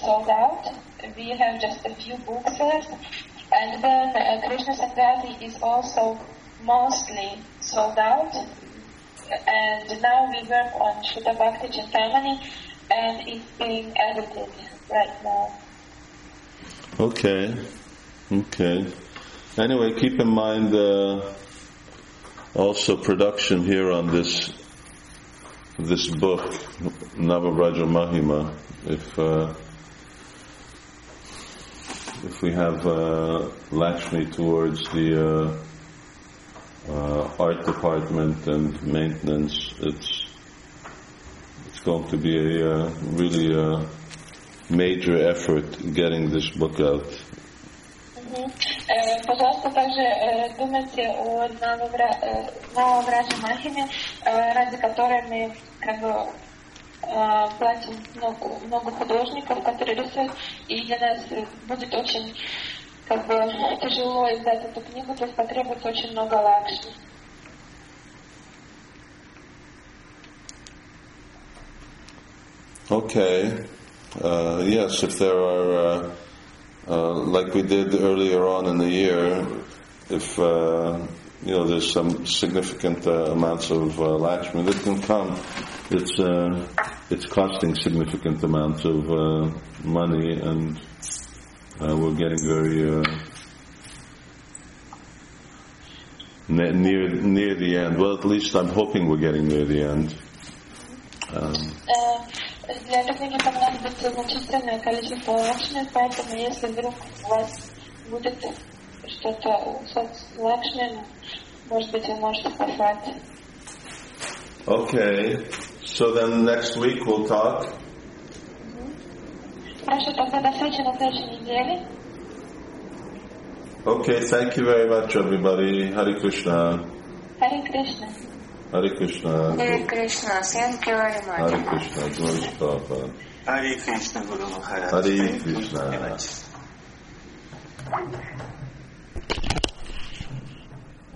D: sold out. We have just a few books left. And then uh, Krishna Sangati is also mostly sold out. And now we work on Shuddha Bhakti Chintamani and it's being edited right now.
B: Okay, okay. Anyway, keep in mind uh, also production here on this this book, Nava Vraja Mahima. If uh, if we have uh, Lakshmi towards the uh, uh, art department and maintenance, it's going to be a uh, really uh, major effort getting this book out.
D: Э, Пожалуйста, также э, думайте о э, Махиме, э, ради которой мы как бы платим много, много художников, которые рисуют, и для нас будет очень как бы тяжело издать эту книгу, то есть потребуется очень много лакшми.
B: Okay. Uh, yes, if there are, uh, uh, like we did earlier on in the year, if uh, you know there's some significant uh, amounts of uh, Lakshmi that can come, it's uh, it's costing significant amounts of uh, money, and uh, we're getting very uh, near near the end. Well, at least I'm hoping we're getting near the end. Um,
D: Э, Взяток не понадобится значительное количество лакшми, поэтому если вдруг у вас будет что-то с лакшми, может быть, вы можете послать.
B: Okay, so then next week we'll talk.
D: Хорошо, тогда до встречи на следующей неделе.
B: Okay, thank you very much, everybody. Hare Krishna. Hare Krishna.
E: Ари Кришна. Ари Кришна. Thank you very much.
A: Ари Кришна. Гуру Штапа.
B: Ари
A: Кришна, Гуру
B: Махарадж.
A: Ари Кришна.